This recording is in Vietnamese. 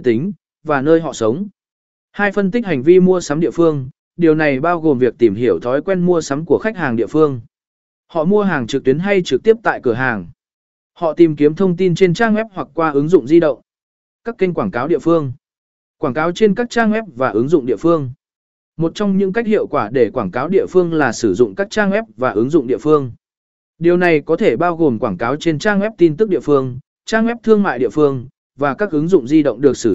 giới tính, và nơi họ sống. Hai phân tích hành vi mua sắm địa phương, điều này bao gồm việc tìm hiểu thói quen mua sắm của khách hàng địa phương. Họ mua hàng trực tuyến hay trực tiếp tại cửa hàng. Họ tìm kiếm thông tin trên trang web hoặc qua ứng dụng di động. Các kênh quảng cáo địa phương. Quảng cáo trên các trang web và ứng dụng địa phương. Một trong những cách hiệu quả để quảng cáo địa phương là sử dụng các trang web và ứng dụng địa phương. Điều này có thể bao gồm quảng cáo trên trang web tin tức địa phương, trang web thương mại địa phương, và các ứng dụng di động được sử